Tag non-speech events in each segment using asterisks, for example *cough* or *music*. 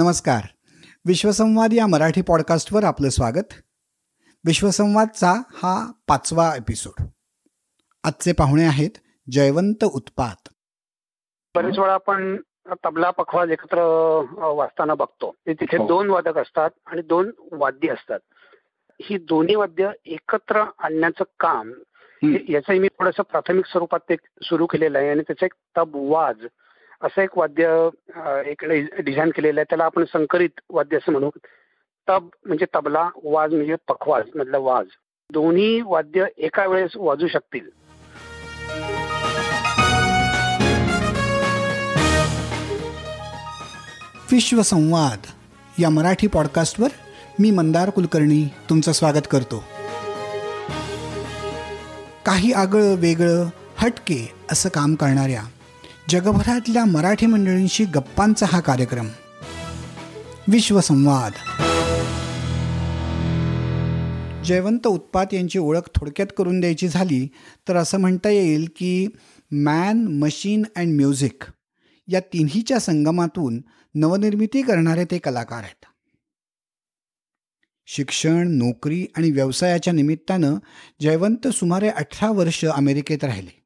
नमस्कार. विश्वसंवाद या मराठी पॉडकास्टवर आपलं स्वागत. विश्वसंवादचा हा पाचवा एपिसोड आजचे पाहुणे आहेत जयवंत उत्पात. बरेच वेळा आपण तबला पखवाज एकत्र वाचताना बघतो. तिथे हो. दोन वादक असतात आणि दोन वाद्य असतात. ही दोन्ही वाद्य एकत्र आणण्याचं काम याचंही मी थोडस प्राथमिक स्वरूपात ते सुरू केलेलं आहे आणि त्याचं एक तब वाज असं एक वाद्य एक डिझाईन केलेलं आहे. त्याला आपण संकरित वाद्य असं म्हणू. तब म्हणजे तबला वाज म्हणजे पखवाज मधला वाज. दोन्ही वाद्य एका वेळेस वाजू शकतील. विश्वसंवाद या मराठी पॉडकास्टवर मी मंदार कुलकर्णी तुमचं स्वागत करतो. काही आगळं वेगळं हटके असं काम करणाऱ्या जगभरातल्या मराठी मंडळींशी गप्पांचा हा कार्यक्रम. विश्वसंवाद. जयवंत उत्पात यांची ओळख थोडक्यात करून द्यायची झाली तर असं म्हणता येईल की मॅन मशीन अँड म्युझिक या तिन्हीच्या संगमातून नवनिर्मिती करणारे ते कलाकार आहेत. शिक्षण नोकरी आणि व्यवसायाच्या निमित्तानं जयवंत सुमारे अठरा वर्ष अमेरिकेत राहिले.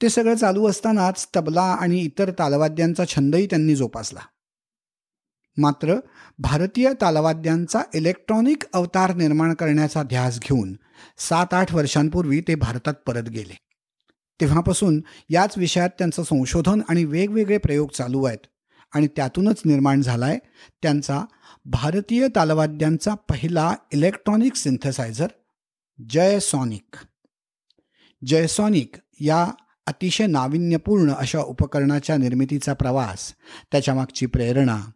ते सगळं चालू असतानाच तबला आणि इतर तालवाद्यांचा छंदही त्यांनी जोपासला. मात्र भारतीय तालवाद्यांचा इलेक्ट्रॉनिक अवतार निर्माण करण्याचा ध्यास घेऊन सात आठ वर्षांपूर्वी ते भारतात परत गेले. तेव्हापासून याच विषयात त्यांचं संशोधन आणि वेगवेगळे प्रयोग चालू आहेत आणि त्यातूनच निर्माण झालाय त्यांचा भारतीय तालवाद्यांचा पहिला इलेक्ट्रॉनिक सिंथसायझर जयसॉनिक जयसॉनिक या अतिशय नाविन्यपूर्ण अशा उपकरणाच्या निर्मितीचा प्रवास त्याच्यामागची प्रेरणा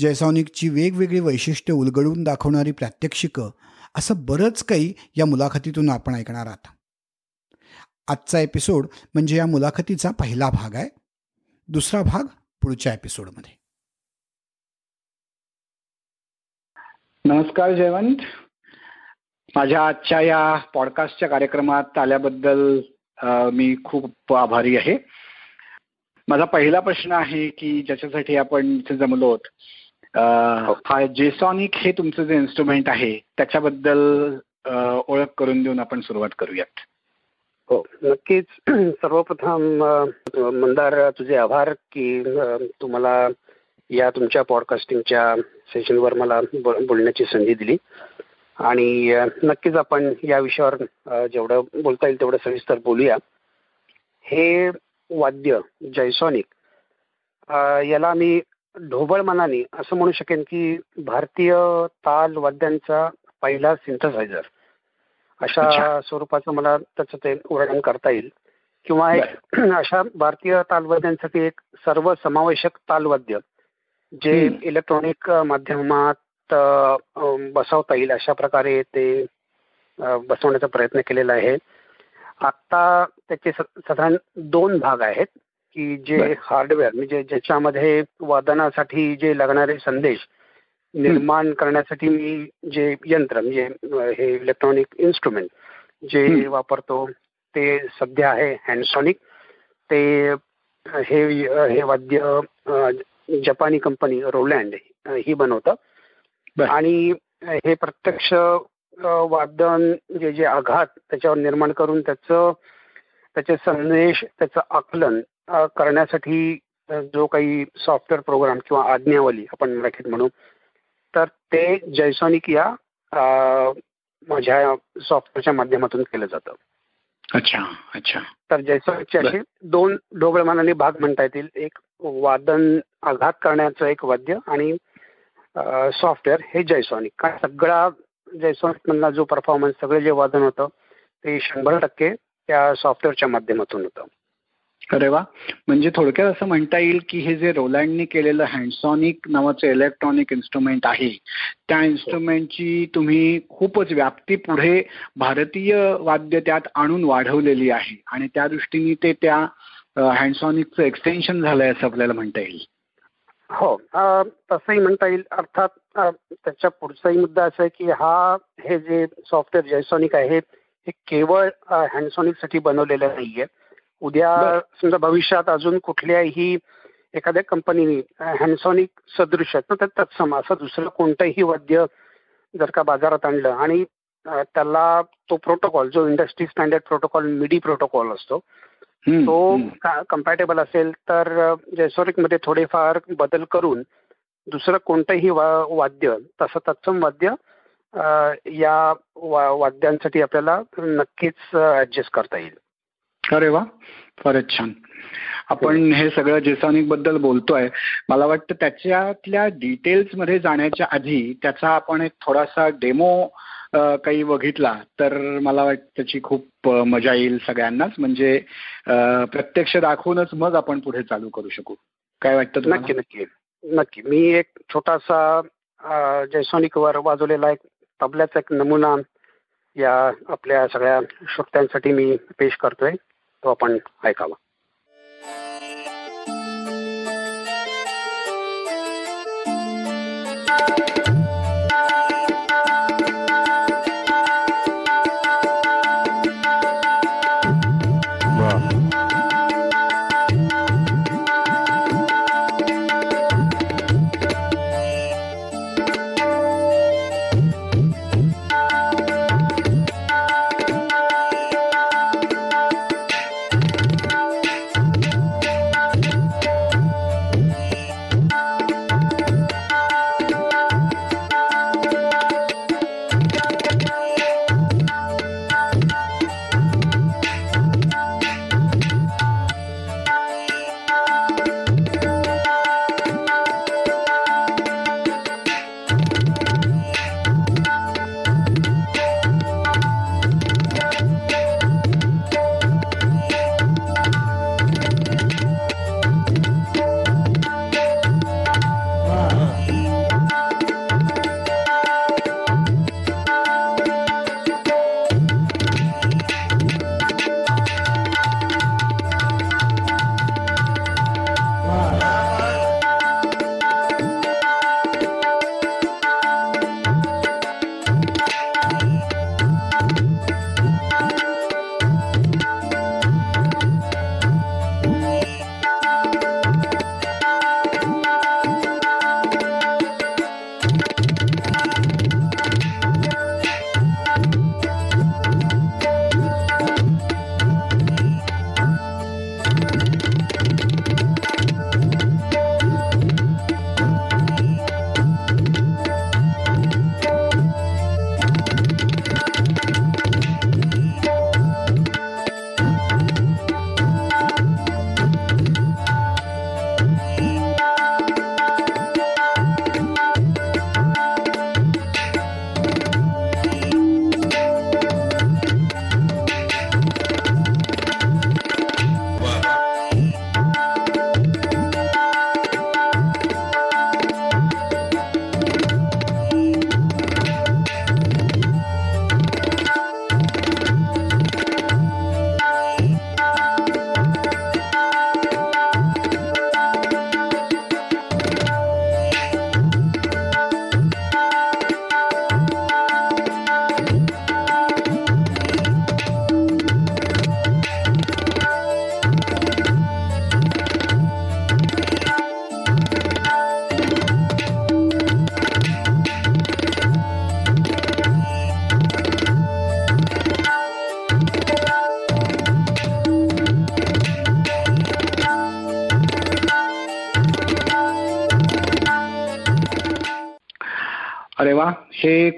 जयसॉनिकची वेगवेगळी वैशिष्ट्ये उलगडून दाखवणारी प्रात्यक्षिकं असं बरंच काही या मुलाखतीतून आपण ऐकणार आहात. आजचा एपिसोड म्हणजे या मुलाखतीचा पहिला भाग आहे. दुसरा भाग पुढच्या एपिसोडमध्ये. नमस्कार जयवंत. माझ्या आजच्या या पॉडकास्टच्या कार्यक्रमात आल्याबद्दल मी खूप आभारी आहे. माझा पहिला प्रश्न आहे की ज्याच्यासाठी आपण इथे जमलो आहोत अ, हा. जेसॉनिक हे तुमचं जे इन्स्ट्रुमेंट आहे त्याच्याबद्दल ओळख करून देऊन आपण सुरुवात करूयात. हो नक्कीच. *clears throat* सर्वप्रथम मंदार तुझे आभार की तुम्हाला या तुमच्या पॉडकास्टिंगच्या सेशनवर मला बोल- बोलण्याची संधी दिली. आणि नक्कीच आपण या विषयावर जेवढं बोलता येईल तेवढं सविस्तर बोलूया हे वाद्य जयसॉनिक याला मी ढोबळ मनाने असं म्हणू शकेन की भारतीय ताल वाद्यांचा पहिला सिंथसायझर अशा. स्वरूपाचं मला त्याचं ते वर्णन करता येईल किंवा एक *clears throat* अशा भारतीय तालवाद्यांसाठी एक सर्वसमावेशक तालवाद्य जे. इलेक्ट्रॉनिक माध्यमात बसवता येईल अशा प्रकारे ते बसवण्याचा प्रयत्न केलेला आहे आता त्याचे साधारण दोन भाग आहेत की जे. हार्डवेअर म्हणजे ज्याच्यामध्ये वादनासाठी जे लागणारे संदेश निर्माण करण्यासाठी मी जे यंत्र म्हणजे हे इलेक्ट्रॉनिक इन्स्ट्रुमेंट जे. वापरतो ते सध्या आहे हँडसॉनिक ते हे हे वाद्य जपानी कंपनी रोलँड ही बनवतं. आणि हे प्रत्यक्ष वादन जे जे आघात त्याच्यावर निर्माण करून त्याचं त्याचे संदेश त्याचं आकलन करण्यासाठी जो काही सॉफ्टवेअर प्रोग्राम किंवा आज्ञावली आपण मराठीत म्हणू तर ते जयसॉनिक या माझ्या सॉफ्टवेअरच्या माध्यमातून केलं जातं. अच्छा अच्छा. तर जयसॉनिकचे असे दोन ढोबळमानाने भाग म्हणता येतील. एक वादन आघात करण्याचं एक वाद्य आणि सॉफ्टवेअर हे जयसॉनिक कारण सगळा जयसॉनिक मधला जो परफॉर्मन्स सगळं जे वादन होतं ते शंभर टक्के त्या सॉफ्टवेअरच्या माध्यमातून होतं. अरे वा! म्हणजे थोडक्यात असं म्हणता येईल की हे जे रोलँडनी केलेलं हँडसॉनिक नावाचं इलेक्ट्रॉनिक इन्स्ट्रुमेंट आहे त्या इन्स्ट्रुमेंटची तुम्ही खूपच व्याप्ती पुढे भारतीय वाद्य त्यात आणून वाढवलेली आहे. आणि त्या दृष्टीने ते त्या हँडसॉनिकचं एक्सटेन्शन झालंय असं आपल्याला म्हणता येईल. हो तसंही म्हणता येईल अर्थात त्याच्या पुढचाही मुद्दा असा आहे की हा हे जे सॉफ्टवेअर जयसॉनिक आहे हे केवळ हँडसॉनिकसाठी बनवलेलं नाहीये उद्या. समजा भविष्यात अजून कुठल्याही एखाद्या कंपनीने हॅन्सॉनिक सदृश तर तत्सम असं दुसरं कोणतंही वाद्य जर का बाजारात आणलं आणि त्याला तो प्रोटोकॉल जो industry standard protocol MIDI protocol असतो तो कम्पॅटेबल असेल तर जयसोरिकमध्ये थोडेफार बदल करून दुसरं कोणतंही वाद्य तसं तत्सम वाद्य या वाद्यांसाठी आपल्याला नक्कीच ऍडजस्ट करता येईल. अरे वा फारच छान. आपण हे. सगळं जेसॉनिकबद्दल बोलतोय. मला वाटतं त्याच्यातल्या डिटेल्समध्ये जाण्याच्या आधी त्याचा आपण एक थोडासा डेमो काही बघितला तर मला वाटतं त्याची खूप मजा येईल सगळ्यांनाच. म्हणजे प्रत्यक्ष दाखवूनच मग आपण पुढे चालू करू शकू. काय वाटतं नक्की नक्की. नक्की. मी एक छोटासा जयसॉनिक वर वाजवलेला एक तबल्याचा एक नमुना या आपल्या सगळ्या श्रोत्यांसाठी मी पेश करतोय. तो आपण ऐकावा.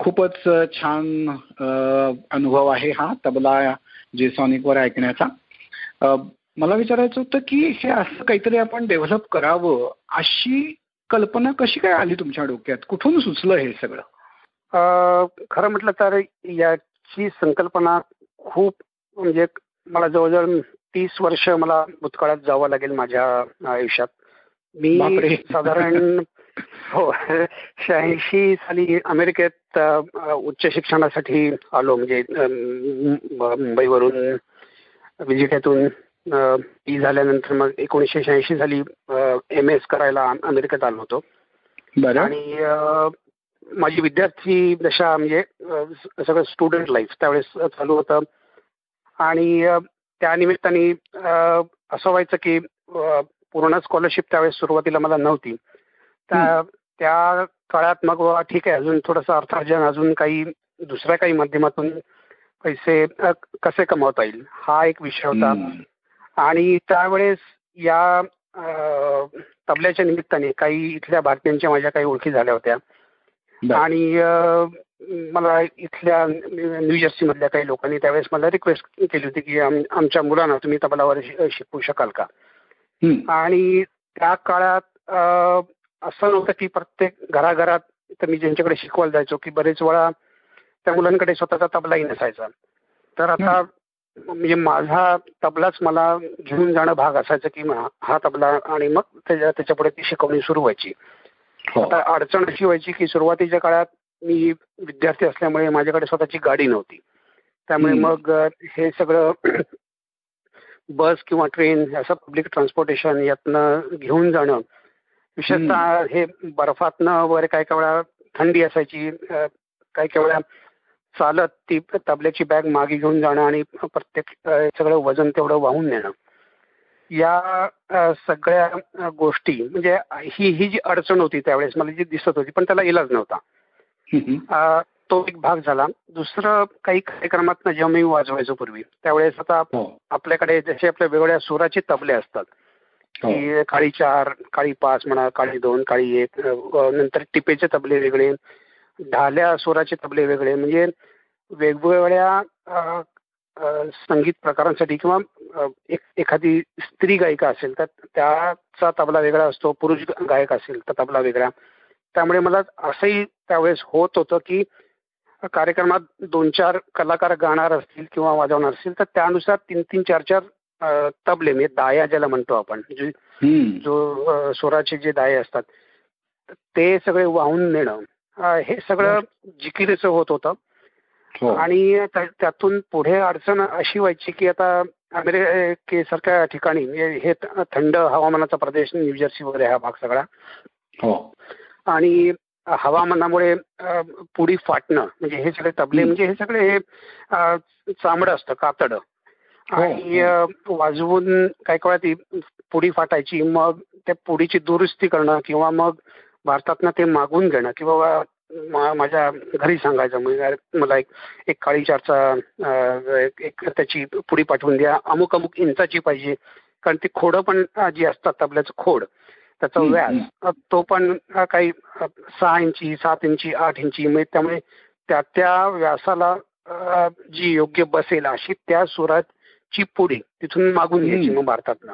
खूपच छान अनुभव आहे हा तबला जेसॉनिकवर ऐकण्याचा. मला विचारायचं होतं की हे असं काहीतरी आपण डेव्हलप करावं अशी कल्पना कशी काय आली तुमच्या डोक्यात? कुठून सुचलं हे सगळं? खरं म्हटलं तर याची संकल्पना खूप म्हणजे मला जवळजवळ तीस वर्ष मला भूतकाळात जावं लागेल माझ्या आयुष्यात. मी साधारण हो. *laughs* शहाऐंशी साली अमेरिकेत उच्च शिक्षणासाठी आलो म्हणजे मुंबईवरून विजिटेतून ई झाल्यानंतर मग एकोणीसशे शहाऐंशी साली एम एस करायला अमेरिकेत आलो होतो. आणि माझी विद्यार्थी दशा म्हणजे सगळं स्टुडंट लाईफ त्यावेळेस चालू होतं. आणि त्या निमित्ताने असं व्हायचं की पूर्ण स्कॉलरशिप त्यावेळेस सुरुवातीला मला नव्हती. त्या त्या काळात मग ठीक आहे अजून थोडंसं अर्थार्जन अजून काही दुसऱ्या काही माध्यमातून पैसे कसे कमावता येईल हा एक विषय होता. आणि त्यावेळेस या तबल्याच्या निमित्ताने काही इथल्या भारतीयांच्या माझ्या काही ओळखी झाल्या होत्या. आणि मला इथल्या न्यू जर्सी मधल्या काही लोकांनी त्यावेळेस मला रिक्वेस्ट केली होती की आम- आमच्या मुलांना तुम्ही तबलावर शिकवू शकाल का. आणि त्या काळात असं नव्हतं की प्रत्येक घराघरात तर मी ज्यांच्याकडे शिकवायला जायचो की बरेच वेळा त्या मुलांकडे स्वतःचा तबलाही नसायचा तर आता म्हणजे माझा तबलाच मला घेऊन जाणं भाग असायचं की हा- हा तबला आणि मग त्याच्या त्याच्यापुढे ती शिकवणी सुरू व्हायची हो. आता अडचण अशी व्हायची की सुरुवातीच्या काळात मी विद्यार्थी असल्यामुळे माझ्याकडे स्वतःची गाडी नव्हती त्यामुळे. मग हे सगळं *clears throat* बस किंवा ट्रेन असं पब्लिक ट्रान्सपोर्टेशन यातनं घेऊन जाणं विशेषतः हे बर्फातनं वगैरे काही काही वेळा थंडी असायची काही काही वेळा चालत ती तबल्याची बॅग मागे घेऊन जाणं आणि प्रत्येक सगळं वजन तेवढं वाहून नेणं या सगळ्या गोष्टी म्हणजे ही ही जी अडचण होती त्यावेळेस मला जी दिसत होती पण त्याला इलाज नव्हता तो एक भाग झाला दुसरं काही कार्यक्रमात जेव्हा मी वाजवायचो पूर्वी त्यावेळेस आता हो. आपल्याकडे जसे आपल्या वेगवेगळ्या सुराचे तबले असतात. हो. की काळी चार काळी पाच म्हणा काळी दोन काळी एक नंतर टिपेचे तबले वेगळे ढाल्या सुराचे तबले वेगळे म्हणजे वेगवेगळ्या संगीत प्रकारांसाठी किंवा एक एखादी स्त्री गायिका असेल तर त्याचा तबला वेगळा असतो पुरुष गायक असेल तर तबला वेगळा. त्यामुळे मला असंही त्यावेळेस होत होतं की कार्यक्रमात दोन चार कलाकार गाणार असतील किंवा वाजवणार असतील तर त्यानुसार तीन तीन चार चार तबले म्हणजे दाया ज्याला म्हणतो आपण जे स्वराचे जे दाये असतात ते सगळे वाहून नेणं हे सगळं जिकिरीचं होत होतं हो. आणि त्या- त्यातून पुढे अडचण अशी व्हायची की आता अमेरिकेसारख्या ठिकाणी म्हणजे हे थंड हवामानाचा प्रदेश न्यूजर्सी वगैरे हा भाग सगळा हो. आणि हवामानामुळे पुडी फाटणं म्हणजे हे सगळे तबले. म्हणजे हे सगळे हे चामडं असतं कातड हो, आणि अ, वाजवून काही काळात ती पुडी फाटायची मग त्या पुडीची दुरुस्ती करणं किंवा मग भारतातनं ते मागून घेणं किंवा मा- माझ्या घरी सांगायचं. म्हणजे मला एक एक काळी चारचा एक त्याची पुडी पाठवून द्या. अमुक अमुक इंचाची पाहिजे. कारण ती खोडं पण जी असतात तबल्याचं खोड त्याचा. अ, तो पण काही सहा इंची सात इंची आठ इंची म्हणजे त्यामुळे त्या त्या व्यासाला जी योग्य बसेल अशी त्या सुराची पुडी तिथून मागून घ्यायची. मग भारतातनं.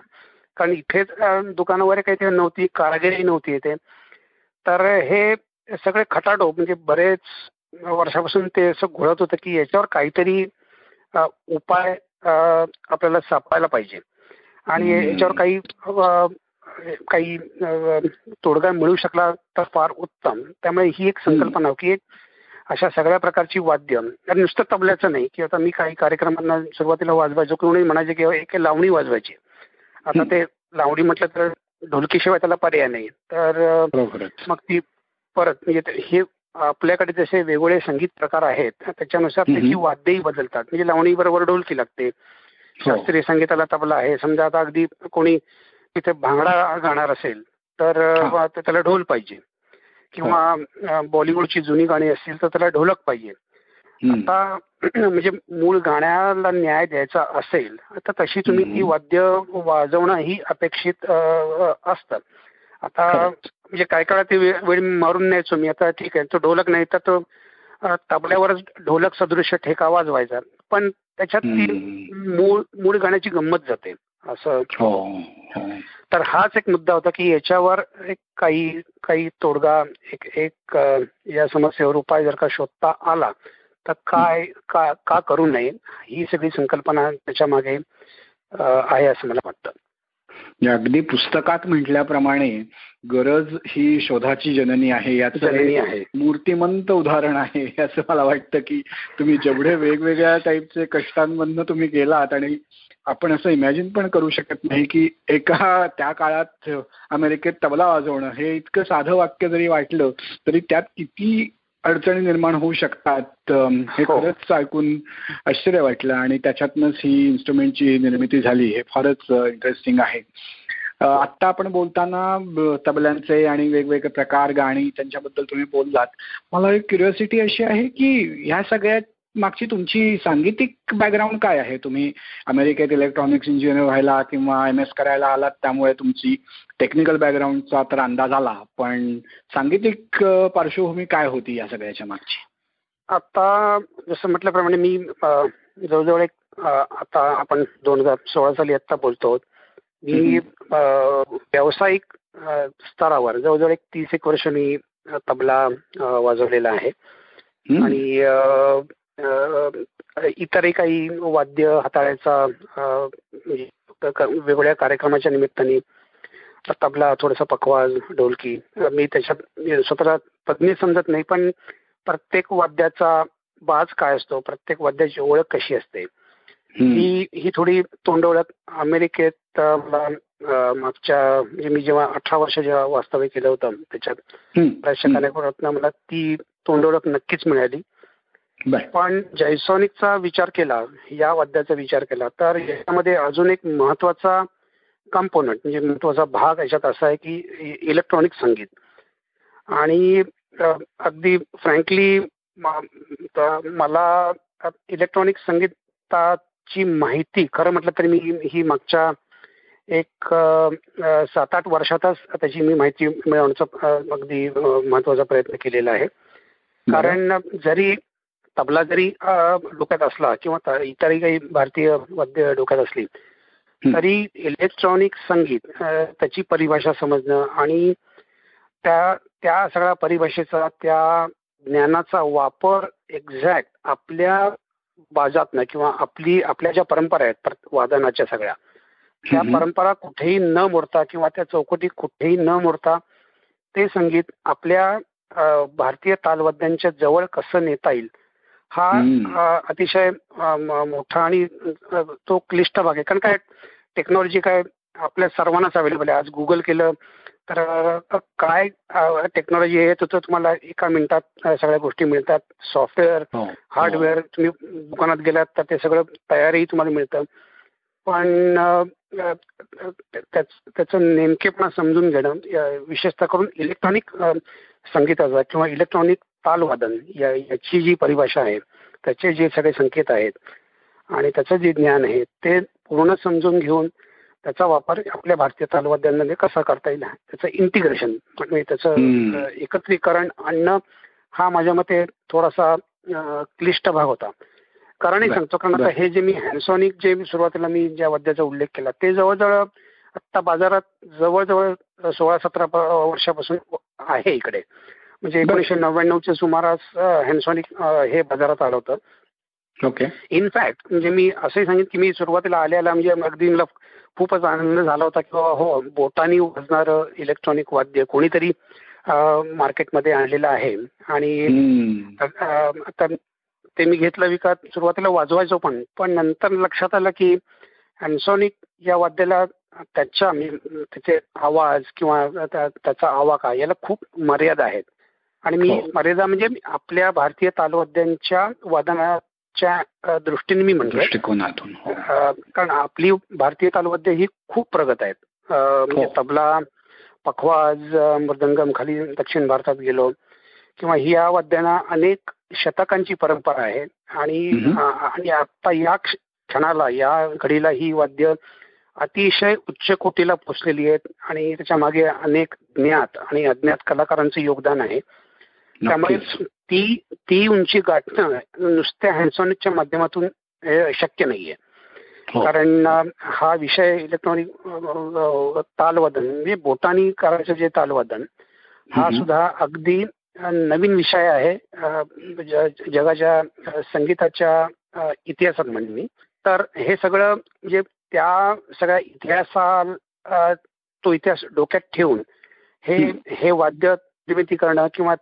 कारण इथेच वगैरे काही ते नव्हती कारागिरी नव्हती इथे. तर हे सगळे खटाटो म्हणजे बरेच वर्षापासून ते असं घोळत होतं की याच्यावर काहीतरी उपाय आपल्याला सापडायला पाहिजे. आणि. याच्यावर काही काही तोडगा मिळू शकला तर फार उत्तम. त्यामुळे ही एक संकल्पना की एक अशा सगळ्या प्रकारची वाद्य नुसतं तबल्याचं नाही की आता मी काही कार्यक्रमांना सुरुवातीला वाजवायचो कोणी म्हणायचे की एक लावणी वाजवायची आता. ते लावणी म्हटलं तर ढोलकीशिवाय त्याला पर्याय नाही तर. मग ती परत म्हणजे हे आपल्याकडे जसे वेगवेगळे संगीत प्रकार आहेत त्याच्यानुसार. त्याची वाद्यही बदलतात म्हणजे लावणी बरोबर ढोलकी लागते हो. शास्त्रीय संगीताला तबला आहे समजा आता अगदी कोणी तिथे भांगडा गाणार असेल तर त्याला ढोल पाहिजे किंवा बॉलिवूडची जुनी गाणी असतील तर त्याला ढोलक पाहिजे. आता *clears throat* म्हणजे मूळ गाण्याला न्याय द्यायचा असेल तर तशी तुम्ही ती. वाद्य वाजवणं ही अपेक्षित अ, अ, असतं आता. म्हणजे काय काळात ते वेळ मारून न्यायचो मी आता ठीक आहे तो ढोलक नाही तर तो तबल्यावरच ढोलक सदृश्य ठेका वाजवायचा पण त्याच्यात ती. मूळ मूळ गाण्याची गंमत जाते असं हो. हो. तर हाच एक मुद्दा होता की याच्यावर एक काही काही तोडगा एक एक या समस्येवर उपाय जर का शोधता आला तर काय का का करू नये ही सगळी संकल्पना त्याच्यामागे आहे असं मला वाटतं म्हणजे अगदी पुस्तकात म्हटल्याप्रमाणे गरज ही शोधाची जननी आहे याचं जननी एक आहे. मूर्तिमंत उदाहरण आहे असं मला वाटतं की तुम्ही जेवढे वेगवेगळ्या टाईपचे कष्टांमधनं तुम्ही गेलात आणि आपण असं इमॅजिन पण करू शकत नाही की एका त्या काळात अमेरिकेत तबला वाजवणं हे इतकं साधं वाक्य जरी वाटलं तरी त्यात किती अडचणी निर्माण होऊ शकतात. हे हो. खरंच ऐकून आश्चर्य वाटलं आणि त्याच्यातनंच ही इन्स्ट्रुमेंटची निर्मिती झाली. हे फारच इंटरेस्टिंग आहे. आत्ता आपण बोलताना तबल्यांचे आणि वेगवेगळे प्रकार गाणी त्यांच्याबद्दल तुम्ही बोललात. मला एक क्युरिओसिटी अशी आहे की ह्या सगळ्यात मागची तुमची सांगीतिक बॅकग्राऊंड काय आहे? तुम्ही अमेरिकेत इलेक्ट्रॉनिक्स इंजिनियर व्हायला किंवा एम एस करायला आलात त्यामुळे तुमची टेक्निकल बॅकग्राऊंडचा तर अंदाज आला. पण सांगीतिक पार्श्वभूमी काय होती या सगळ्याच्या मागची? आता जसं म्हटल्याप्रमाणे मी जवळजवळ एक आता आपण दोन हजार सोळा साली आता बोलतो मी व्यावसायिक स्तरावर जवळजवळ एक तीस एक वर्ष मी तबला वाजवलेला आहे. आणि इतरही काही वाद्य हाताळायचा म्हणजे वेगवेगळ्या कार्यक्रमाच्या निमित्ताने तबला थोडासा पखवाज ढोलकी मी त्याच्यात स्वतःला पत्नी समजत नाही पण प्रत्येक वाद्याचा बाज काय असतो? प्रत्येक वाद्याची ओळख कशी असते? ही ही थोडी तोंडओळख अमेरिकेत मला मागच्या म्हणजे मी जेव्हा अठरा वर्ष जेव्हा वास्तव्य केलं होतं त्याच्यात कार्यक्रमात मला ती तोंडओळख नक्कीच मिळाली. पण जयसॉनिकचा विचार केला या वाद्याचा विचार केला तर याच्यामध्ये अजून एक महत्त्वाचा कंपोनंट म्हणजे महत्त्वाचा भाग याच्यात असा आहे की इलेक्ट्रॉनिक संगीत. आणि अगदी फ्रँकली मला इलेक्ट्रॉनिक संगीताची माहिती खरं म्हटलं तरी मी ही मागच्या एक सात आठ वर्षातच त्याची मी माहिती मिळवण्याचा अगदी महत्त्वाचा प्रयत्न केलेला आहे. कारण जरी तबला जरी डोक्यात असला किंवा इतरही काही भारतीय वाद्य डोक्यात असली तरी इलेक्ट्रॉनिक संगीत त्याची परिभाषा समजणं आणि त्या त्या सगळ्या परिभाषेचा त्या ज्ञानाचा वापर एक्झॅक्ट आपल्या बाजातनं किंवा आपली आपल्या ज्या परंपरा आहेत वादनाच्या सगळ्या त्या परंपरा कुठेही न मोडता किंवा त्या चौकटी कुठेही न मोडता ते संगीत आपल्या भारतीय तालवाद्यांच्या जवळ कसं नेता येईल हा अतिशय मोठा आणि तो क्लिष्ट भाग आहे. कारण काय टेक्नॉलॉजी काय आपल्या सर्वांनाच अवेलेबल आहे. आज गुगल केलं तर काय टेक्नॉलॉजी आहे तर तुम्हाला एका मिनिटात सगळ्या गोष्टी मिळतात. सॉफ्टवेअर हार्डवेअर तुम्ही दुकानात गेलात तर ते सगळं तयारही तुम्हाला मिळतं. पण त्याचं नेमकेपणा समजून घेणं विशेषतः करून इलेक्ट्रॉनिक संगीताचा किंवा इलेक्ट्रॉनिक तालवादन या याची जी परिभाषा आहे त्याचे जे सगळे संकेत आहेत आणि त्याचं जे ज्ञान आहे ते पूर्ण समजून घेऊन त्याचा वापर आपल्या भारतीय तालवाद्यांमध्ये कसा करता येईल त्याचं इंटिग्रेशन म्हणजे त्याचं एकत्रीकरण आणणं हा माझ्या मते थोडासा क्लिष्ट भाग होता. कारणही सांगतो कारण आता हे जे मी हॅन्सॉनिक जे सुरुवातीला मी ज्या वाद्याचा उल्लेख केला ते जवळजवळ आत्ता बाजारात जवळजवळ सोळा सतरा वर्षापासून आहे इकडे. म्हणजे एकोणीसशे नव्याण्णवच्या सुमारास हॅन्सॉनिक हे बाजारात आलं होतं. ओके. इनफॅक्ट म्हणजे मी असंही सांगितलं की मी सुरुवातीला आल्याला म्हणजे अगदी मला खूपच आनंद झाला होता की हो बोटानी वाजणारं इलेक्ट्रॉनिक वाद्य कोणीतरी मार्केटमध्ये आणलेलं आहे. आणि आता ते मी घेतलं विकत सुरुवातीला वाजवायचो पण पण नंतर लक्षात आलं की हॅन्सॉनिक या वाद्याला त्याच्या त्याचे आवाज किंवा त्याचा आवाका याला खूप मर्यादा आहेत. आणि मी मर्यादा म्हणजे आपल्या भारतीय तालवाद्यांच्या वादनाच्या दृष्टीने मी म्हणतो दृष्टिकोनातून कारण आपली भारतीय तालवाद्य ही खूप प्रगत आहेत. म्हणजे तबला पखवाज मृदंगम खाली दक्षिण भारतात गेलो किंवा या वाद्यांना अनेक शतकांची परंपरा आहे. आणि आणि आता या क्षणाला या घडीला ही वाद्य अतिशय उच्च कोटीला पोचलेली आहेत. आणि त्याच्यामागे अनेक ज्ञात आणि अज्ञात कलाकारांचं योगदान आहे. त्यामुळे ती ती उंची गाठणं नुसत्या हॅन्सॉनिकच्या माध्यमातून शक्य नाहीये. कारण हा विषय इलेक्ट्रॉनिक तालवादन म्हणजे बोटानी करायचं जे तालवादन हा सुद्धा अगदी नवीन विषय आहे. जगाच्या संगीताच्या इतिहासात म्हणजे मी. तर हे सगळं म्हणजे त्या सगळ्या इतिहासा तो इतिहास डोक्यात ठेवून हे हे वाद्य निर्मिती करणं किंवा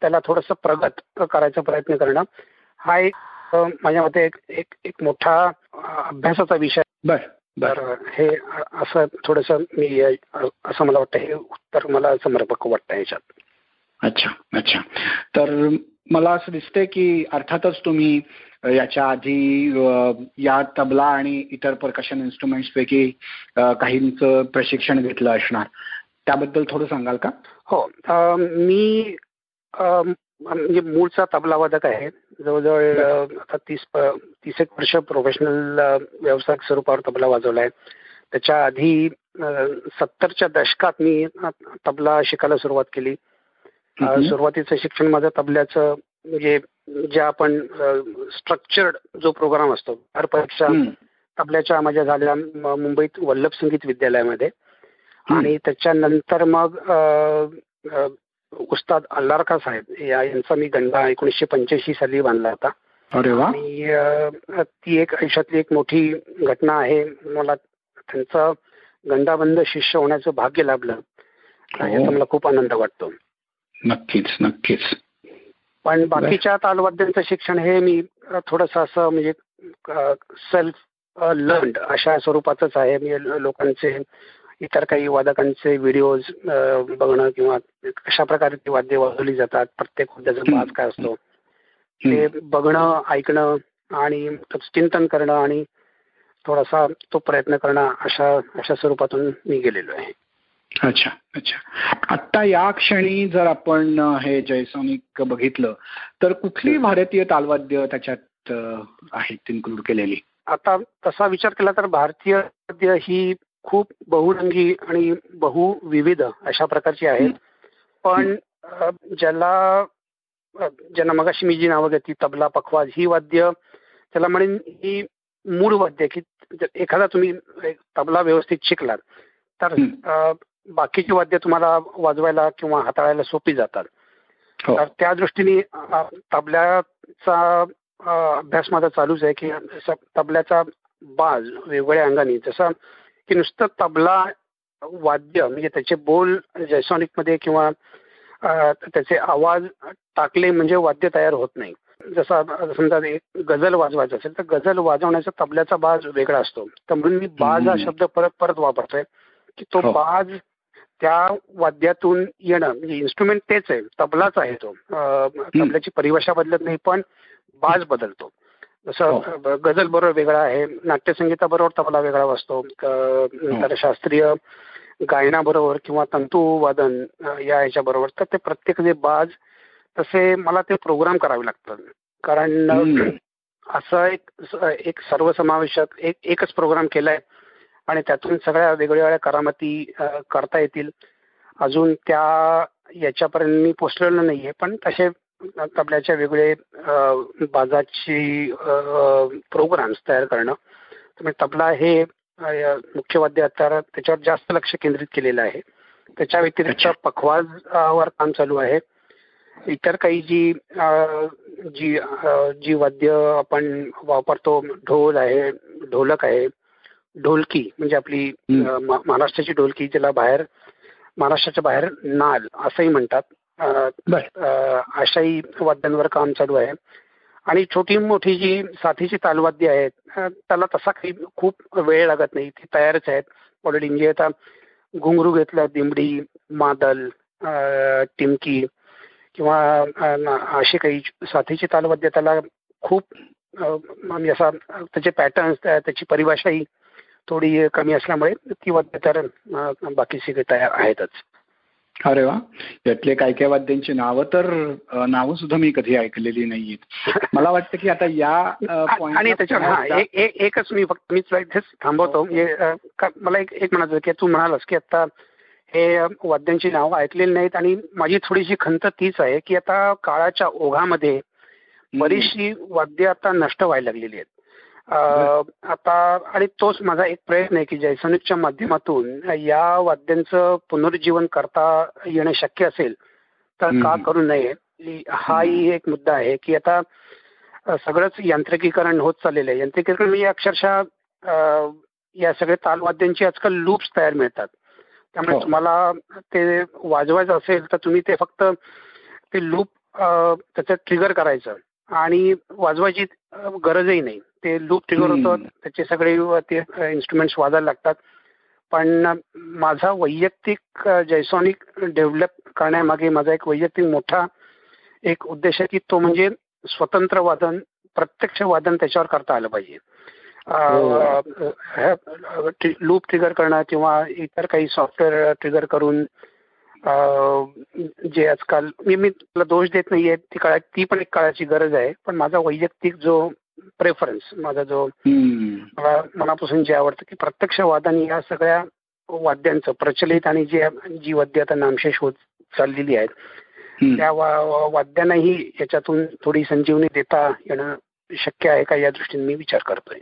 त्याला थोडस प्रगत करायचा प्रयत्न करणं हा एक माझ्या मते एक एक एक मोठा अभ्यासाचा विषय बर हे असं थोडस मी असं मला वाटतं हे उत्तर मला समर्पक वाटतं याच्यात. अच्छा अच्छा. तर मला असं दिसतंय की अर्थातच तुम्ही याच्या आधी या तबला आणि इतर परकशन इन्स्ट्रुमेंट्स पैकी काहींचं प्रशिक्षण घेतलं असणार. त्याबद्दल थोडं सांगाल का? हो मी म्हणजे मूळचा तबला वादक आहे. जवळजवळ आता तीस तीस एक वर्ष प्रोफेशनल व्यावसायिक स्वरूपावर तबला वाजवला आहे. त्याच्या आधी सत्तरच्या दशकात मी तबला शिकायला सुरुवात केली. सुरुवातीचं शिक्षण माझं तबल्याचं म्हणजे जे आपण स्ट्रक्चर्ड जो प्रोग्राम असतो हर परीक्षा तबल्याच्या माझ्या झाल्या मुंबईत वल्लभ संगीत विद्यालयामध्ये. आणि त्याच्यानंतर मग उस्ताद अल्लारका साहेब यांचा मी गंडा एकोणीसशे पंच्याऐंशी साली बांधला होता. अरे वा. आणि ती एक आयुष्यातली एक मोठी घटना आहे. मला त्यांचा गंडाबंद शिष्य होण्याचं भाग्य लाभलं. हो. याचा मला खूप आनंद वाटतो. नक्कीच नक्कीच. पण बाकीच्या तालवाद्यांचं शिक्षण हे मी थोडस असं म्हणजे सेल्फ लर्न अशा स्वरूपाचंच आहे. मी लोकांचे इतर काही वादकांचे व्हिडिओज बघणं किंवा कशा प्रकारे ती वाद्य वाजवली जातात प्रत्येक वाद्याचा बाज काय असतो ते बघणं ऐकणं आणि चिंतन करणं आणि थोडासा तो प्रयत्न करणं अशा अशा स्वरूपातून मी गेलेलो आहे. अच्छा अच्छा. आता या क्षणी जर आपण हे जयसोनिक बघितलं तर कुठली भारतीय तालवाद्य त्याच्यात आहेत इन्क्लूड केलेली? आता तसा विचार केला तर भारतीय वाद्य ही खूप बहुरंगी आणि बहुविविध अशा प्रकारची आहे पण ज्याला ज्यांना मगाशी मी जी नावं घेतली तबला पखवाज ही वाद्य त्याला म्हणेन ही मूळ वाद्य की एखादा तुम्ही तबला व्यवस्थित शिकलात तर बाकीची वाद्य तुम्हाला वाजवायला किंवा हाताळायला सोपी जातात. तर त्या दृष्टीने तबल्याचा अभ्यास माझा चालूच आहे की तबल्याचा बाज वेगवेगळ्या अंगाने जसं की नुसतं तबला वाद्य म्हणजे त्याचे बोल जयसॉनिकमध्ये किंवा त्याचे आवाज टाकले म्हणजे वाद्य तयार होत नाही. जसं समजा एक गझल वाजवायचं असेल तर गझल वाजवण्याचा तबल्याचा बाज वेगळा असतो. तर म्हणून मी बाज हा शब्द परत परत वापरतोय. की तो बाज त्या वाद्यातून येणं म्हणजे इन्स्ट्रुमेंट तेच आहे तबलाच आहे तो. तबल्याची परिभाषा बदलत नाही पण बाज बदलतो. जसं गझल बरोबर वेगळा आहे नाट्यसंगीताबरोबर तबला वेगळा वाजतो नंतर शास्त्रीय गायनाबरोबर किंवा तंतू वादन या ह्याच्या बरोबर तर ते प्रत्येक जे बाज तसे मला ते प्रोग्राम करावे लागतात. कारण असं एक एक सर्वसमावेशक एक एकच प्रोग्राम केलाय आणि त्यातून सगळ्या वेगवेगळ्या करामती करता येतील. अजून त्या याच्यापर्यंत मी पोचलेलो नाहीये पण तसे तबल्याच्या वेगळे बाजाची प्रोग्राम्स तयार करणं. त्यामुळे तबला हे मुख्य वाद्य आता त्याच्यावर जास्त लक्ष केंद्रित केलेलं आहे. त्याच्या व्यतिरिक्त पखवाज वर काम चालू आहे. इतर काही जी जी जी वाद्य आपण वापरतो ढोल आहे ढोलक आहे ढोलकी म्हणजे आपली महाराष्ट्राची ढोलकी ज्याला बाहेर महाराष्ट्राच्या बाहेर नाल असंही म्हणतात. आशाई वाद्यांवर काम चालू आहे. आणि छोटी मोठी जी साथीची तालवाद्य आहेत त्याला तसा काही खूप वेळ लागत नाही. ती तयारच आहेत. ऑलरेडी म्हणजे आता घुंगरू घेतलं दिमडी मादल टिमकी किंवा अशी काही साथीची तालवाद्य त्याला खूप म्हणजे असा त्याचे पॅटर्न्स त्याची परिभाषाही थोडी कमी असल्यामुळे ती वाद्य तर बाकीची तयार आहेतच. अरे वा. यातले काय काय वाद्यांची नावं तर नावं सुद्धा मी कधी ऐकलेली नाहीयेत. मला वाटतं की आता या आणि त्याच्यावर हा एकच मी फक्त मीच थांबवतो. मला एक एक म्हणायचं की तू म्हणालास की आता हे वाद्यांची नावं ऐकलेली नाहीत आणि माझी थोडीशी खंत तीच आहे की आता काळाच्या ओघामध्ये बरीचशी वाद्य आता नष्ट व्हायला लागलेली आहेत. आता आणि तोच माझा एक प्रयत्न आहे की जयसोनिकच्या माध्यमातून या वाद्यांचं पुनरुज्जीवन करता येणं शक्य असेल तर का करू नये? हाही एक मुद्दा आहे की आता सगळंच यांत्रिकीकरण होत चाललेलं आहे. यांत्रिकीकरण म्हणजे अक्षरशः या सगळ्या तालवाद्यांची आजकाल लूप्स तयार मिळतात. त्यामुळे तुम्हाला ते वाजवायचं असेल तर तुम्ही ते फक्त ते लूप त्याचं ट्रिगर करायचं. आणि वाजवायची गरजही नाही. ते लूप ट्रिगर होतं त्याचे सगळे ते इन्स्ट्रुमेंट्स वाजायला लागतात. पण माझा वैयक्तिक जयसॉनिक डेव्हलप करण्यामागे माझा एक वैयक्तिक मोठा एक उद्देश आहे की तो म्हणजे स्वतंत्र वादन प्रत्यक्ष वादन त्याच्यावर करता आलं पाहिजे. लूप ट्रिगर करणं किंवा इतर काही सॉफ्टवेअर ट्रिगर करून जे आजकाल मी मी तुला दोष देत नाहीये ती काळा ती पण एक काळाची गरज आहे. पण माझा वैयक्तिक जो प्रेफरन्स माझा जो मला मनापासून जे आवडतं की प्रत्यक्ष वादन या सगळ्या वाद्यांचं प्रचलित आणि जे जी वाद्य आता नामशेष होत चाललेली आहेत त्या वाद्यांनाही याच्यातून थोडी संजीवनी देता येणं शक्य आहे का या दृष्टीने मी विचार करतोय.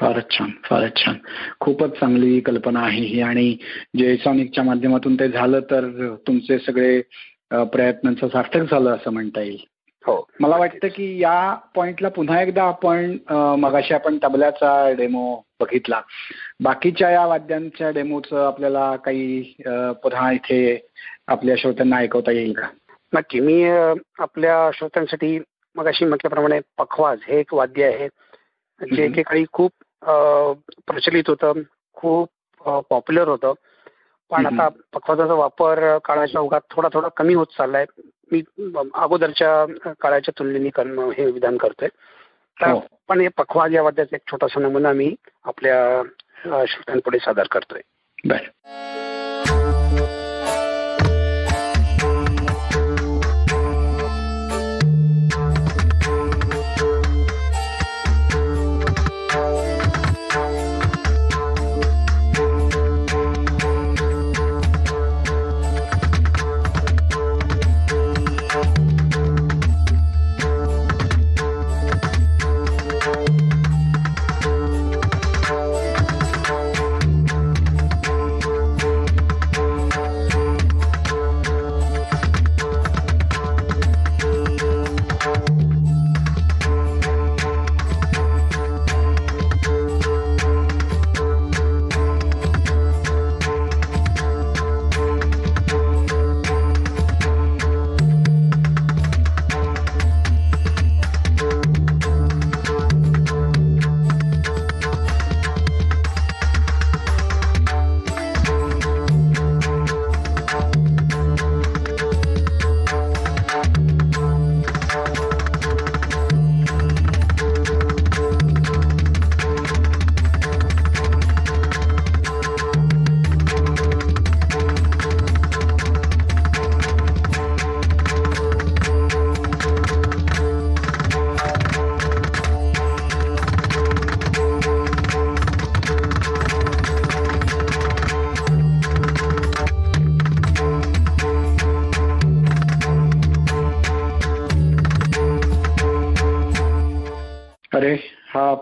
फारच छान फारच छान. खूपच चांगली कल्पना आहे ही आणि जेसॉनिकच्या माध्यमातून ते झालं तर तुमचे सगळे प्रयत्नांचं सार्थक झालं असं म्हणता येईल. हो. मला वाटतं की या पॉइंटला पुन्हा एकदा आपण मगाशी आपण तबल्याचा डेमो बघितला. बाकीच्या या वाद्यांच्या डेमोचं आपल्याला काही पुन्हा इथे आपल्या श्रोत्यांना ऐकवता येईल का? नक्की. मी आपल्या श्रोत्यांसाठी मगाशी म्हटल्याप्रमाणे पखवाज हे एक वाद्य आहे जे एकेकाळी खूप प्रचलित होतं खूप पॉप्युलर होतं. पण आता पखवाजाचा वापर काळाच्या ओघात थोडा थोडा कमी होत चाललाय. मी अगोदरच्या काळाच्या तुलनेने हे विधान करतोय. तर पण हे पखवाज या वाद्याचा एक छोटासा नमुना मी आपल्या श्रोत्यांपुढे सादर करतोय. बर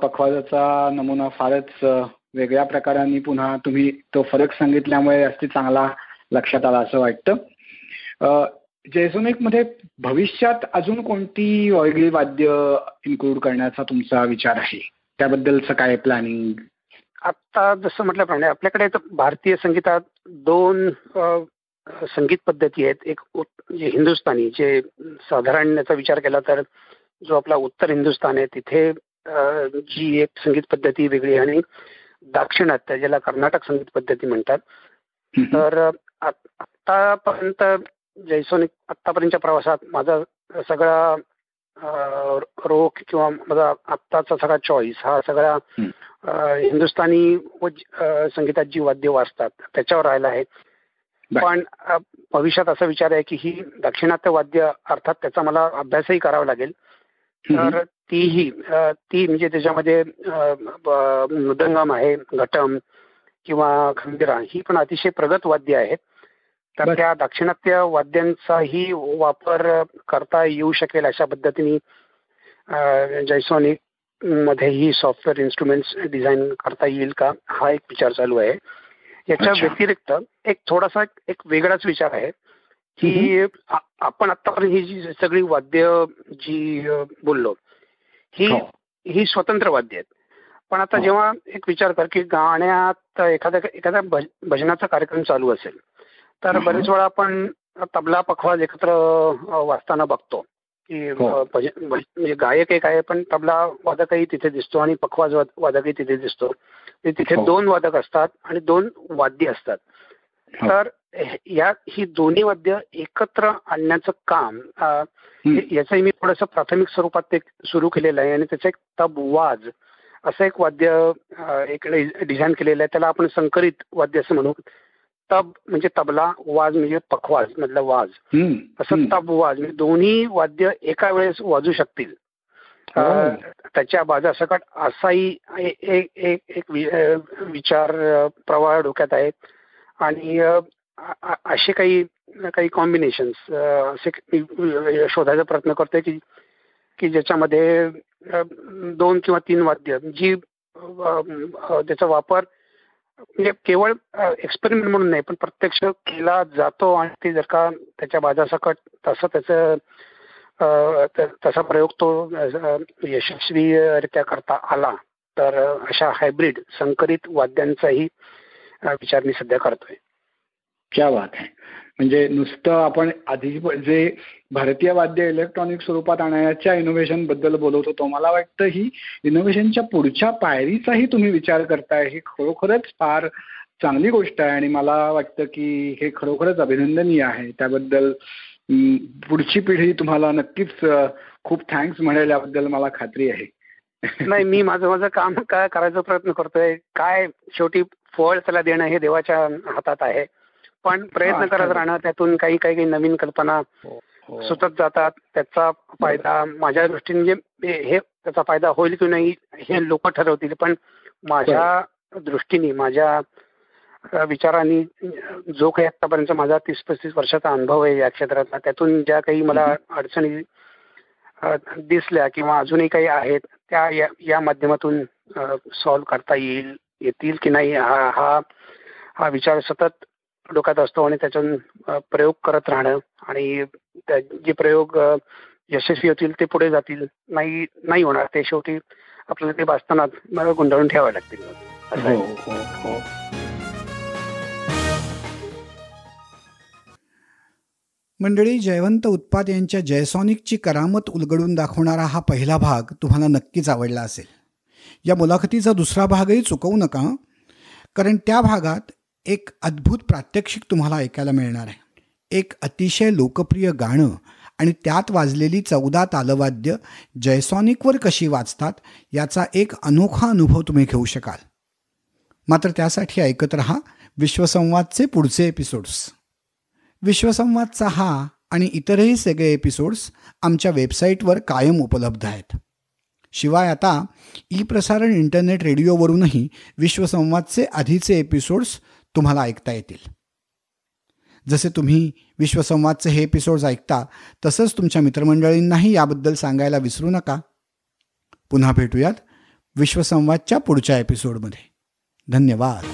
पखवाजाचा नमुना फारच वेगळ्या प्रकाराने पुन्हा तुम्ही तो फरक सांगितल्यामुळे जास्ती चांगला लक्षात आला असं वाटतं. जेझोनिकमध्ये भविष्यात अजून कोणती वेगळी वाद्य इन्क्लूड करण्याचा तुमचा विचार आहे? त्याबद्दलचं काय प्लॅनिंग आता जसं म्हटल्याप्रमाणे आपल्याकडे भारतीय संगीतात दोन संगीत पद्धती आहेत. एक जे म्हणजे हिंदुस्थानी जे साधारण याचा विचार केला तर जो आपला उत्तर हिंदुस्थान आहे तिथे जी एक संगीत पद्धती वेगळी आणि दाक्षिणात्य ज्याला कर्नाटक संगीत पद्धती म्हणतात. तर आतापर्यंत जैसोनिक आतापर्यंतच्या प्रवासात माझा सगळा रोख किंवा माझा आत्ताचा सगळा चॉईस हा सगळा हिंदुस्थानी संगीतात जी वाद्य वाजतात त्याच्यावर राहिला आहे. पण भविष्यात असा विचार आहे की ही दाक्षिणात्य वाद्य अर्थात त्याचा मला अभ्यासही करावा लागेल. तर तीही ती म्हणजे त्याच्यामध्ये मृदंगम आहे घटम किंवा खंदिरा ही पण अतिशय प्रगत वाद्य आहेत. तर त्या दाक्षिणात्य वाद्यांचाही वापर करता येऊ शकेल अशा पद्धतीने जैसोनिकमध्ये ही सॉफ्टवेअर इन्स्ट्रुमेंट्स डिझाईन करता येईल का हा एक विचार चालू आहे. याच्या व्यतिरिक्त एक थोडासा एक वेगळाच विचार आहे की आपण आतापर्यंत ही जी सगळी वाद्य जी बोललो ही ही. स्वतंत्र वाद्य आहेत. पण आता जेव्हा एक विचार कर की गाण्यात एखाद्या एखाद्या भजनाचा कार्यक्रम चालू असेल तर बरेच वेळा आपण तबला पखवाज एकत्र वाचताना बघतो. की म्हणजे गायक एक आहे पण तबला वादकही तिथे दिसतो आणि पखवाज वादकही तिथे दिसतो. तिथे दोन वादक असतात आणि दोन वाद्य असतात. हो. तर या ही दोन्ही वाद्य एकत्र आणण्याचं काम हं. हे- याचंही मी थोडंसं प्राथमिक स्वरूपात ते सुरू केलेलं आहे आणि त्याचं एक तब वाज असं एक वाद्य एक डिझाईन केलेलं आहे. त्याला आपण संकरित वाद्य असं म्हणू. तब म्हणजे तबला वाज म्हणजे पखवाज मधला वाज. असं. तब वाज. म्हणजे दोन्ही वाद्य एका वेळेस वाजू शकतील. हो. त्याच्या बाजासकट असाही एक विचार प्रवाह डोक्यात आहेत आणि असे काही काही कॉम्बिनेशन्स असे शोधायचा प्रयत्न करतोय की की ज्याच्यामध्ये दोन किंवा तीन वाद्य जी त्याचा वापर म्हणजे केवळ एक्सपेरिमेंट म्हणून नाही पण प्रत्यक्ष केला जातो आणि ते जर का त्याच्या बाजासकट तसं त्याचं तसा प्रयोग तो यशस्वीरित्या करता आला तर अशा हायब्रिड संकरित वाद्यांचाही विचार मी सध्या करतोय. क्या बात आहे म्हणजे नुसतं आपण आधी जे भारतीय वाद्य इलेक्ट्रॉनिक स्वरूपात आणण्याच्या इनोव्हेशनबद्दल बोलत होतो मला वाटतं ही इनोव्हेशनच्या पुढच्या पायरीचाही तुम्ही विचार करताय ही खरोखरच फार चांगली गोष्ट आहे आणि मला वाटतं की हे खरोखरच अभिनंदनीय आहे. त्याबद्दल पुढची पिढी तुम्हाला नक्कीच खूप थँक्स म्हणेल याबद्दल मला खात्री आहे. नाही मी माझं माझं काम काय करायचा प्रयत्न करतोय? काय शेवटी फळ त्याला देणं हे देवाच्या हातात आहे. पण प्रयत्न हा, करत. राहणं त्यातून काही काही काही नवीन कल्पना हो. सुचत जातात. त्याचा फायदा माझ्या दृष्टीने जे हे हे त्याचा फायदा होईल की नाही हे लोक ठरवतील. पण माझ्या दृष्टीने माझ्या विचारांनी जो काही आतापर्यंत माझा तीस पस्तीस वर्षाचा अनुभव आहे या क्षेत्रातला त्यातून ज्या काही मला अडचणी दिसल्या किंवा अजूनही काही आहेत त्या या, या माध्यमातून सॉल्व्ह करता येईल येतील की नाही हा हा हा विचार सतत डोक्यात असतो आणि त्याच्यातून प्रयोग करत राहणं आणि त्या- जे प्रयोग यशस्वी होतील ते पुढे जातील नाही नाही होणार ते शेवटी आपल्याला ते वाचताना मला गुंडाळून ठेवावे लागतील. हो, हो, हो. मंडळी जयवंत उत्पाद यांच्या जयसॉनिकची करामत उलगडून दाखवणारा हा पहिला भाग तुम्हाला नक्कीच आवडला असेल. या मुलाखतीचा दुसरा भागही चुकवू नका कारण त्या भागात एक अद्भुत प्रात्यक्षिक तुम्हाला ऐकायला मिळणार आहे. एक अतिशय लोकप्रिय गाणं आणि त्यात वाजलेली चौदा तालवाद्य जयसॉनिकवर कशी वाजतात याचा एक अनोखा अनुभव तुम्ही घेऊ शकाल. मात्र त्यासाठी ऐकत रहा विश्वसंवादचे पुढचे एपिसोड्स. विश्वसंवादचा हा आणि इतरही सगळे एपिसोड्स आमच्या वेबसाईटवर कायम उपलब्ध आहेत. शिवाय आता ई प्रसारण इंटरनेट रेडिओवरूनही विश्वसंवादचे आधीचे एपिसोड्स तुम्हाला ऐकता येतील. जसे तुम्ही विश्वसंवादचे हे एपिसोड्स ऐकता तसंच तुमच्या मित्रमंडळींनाही याबद्दल सांगायला विसरू नका. पुन्हा भेटूयात विश्वसंवादच्या पुढच्या एपिसोडमध्ये धन्यवाद.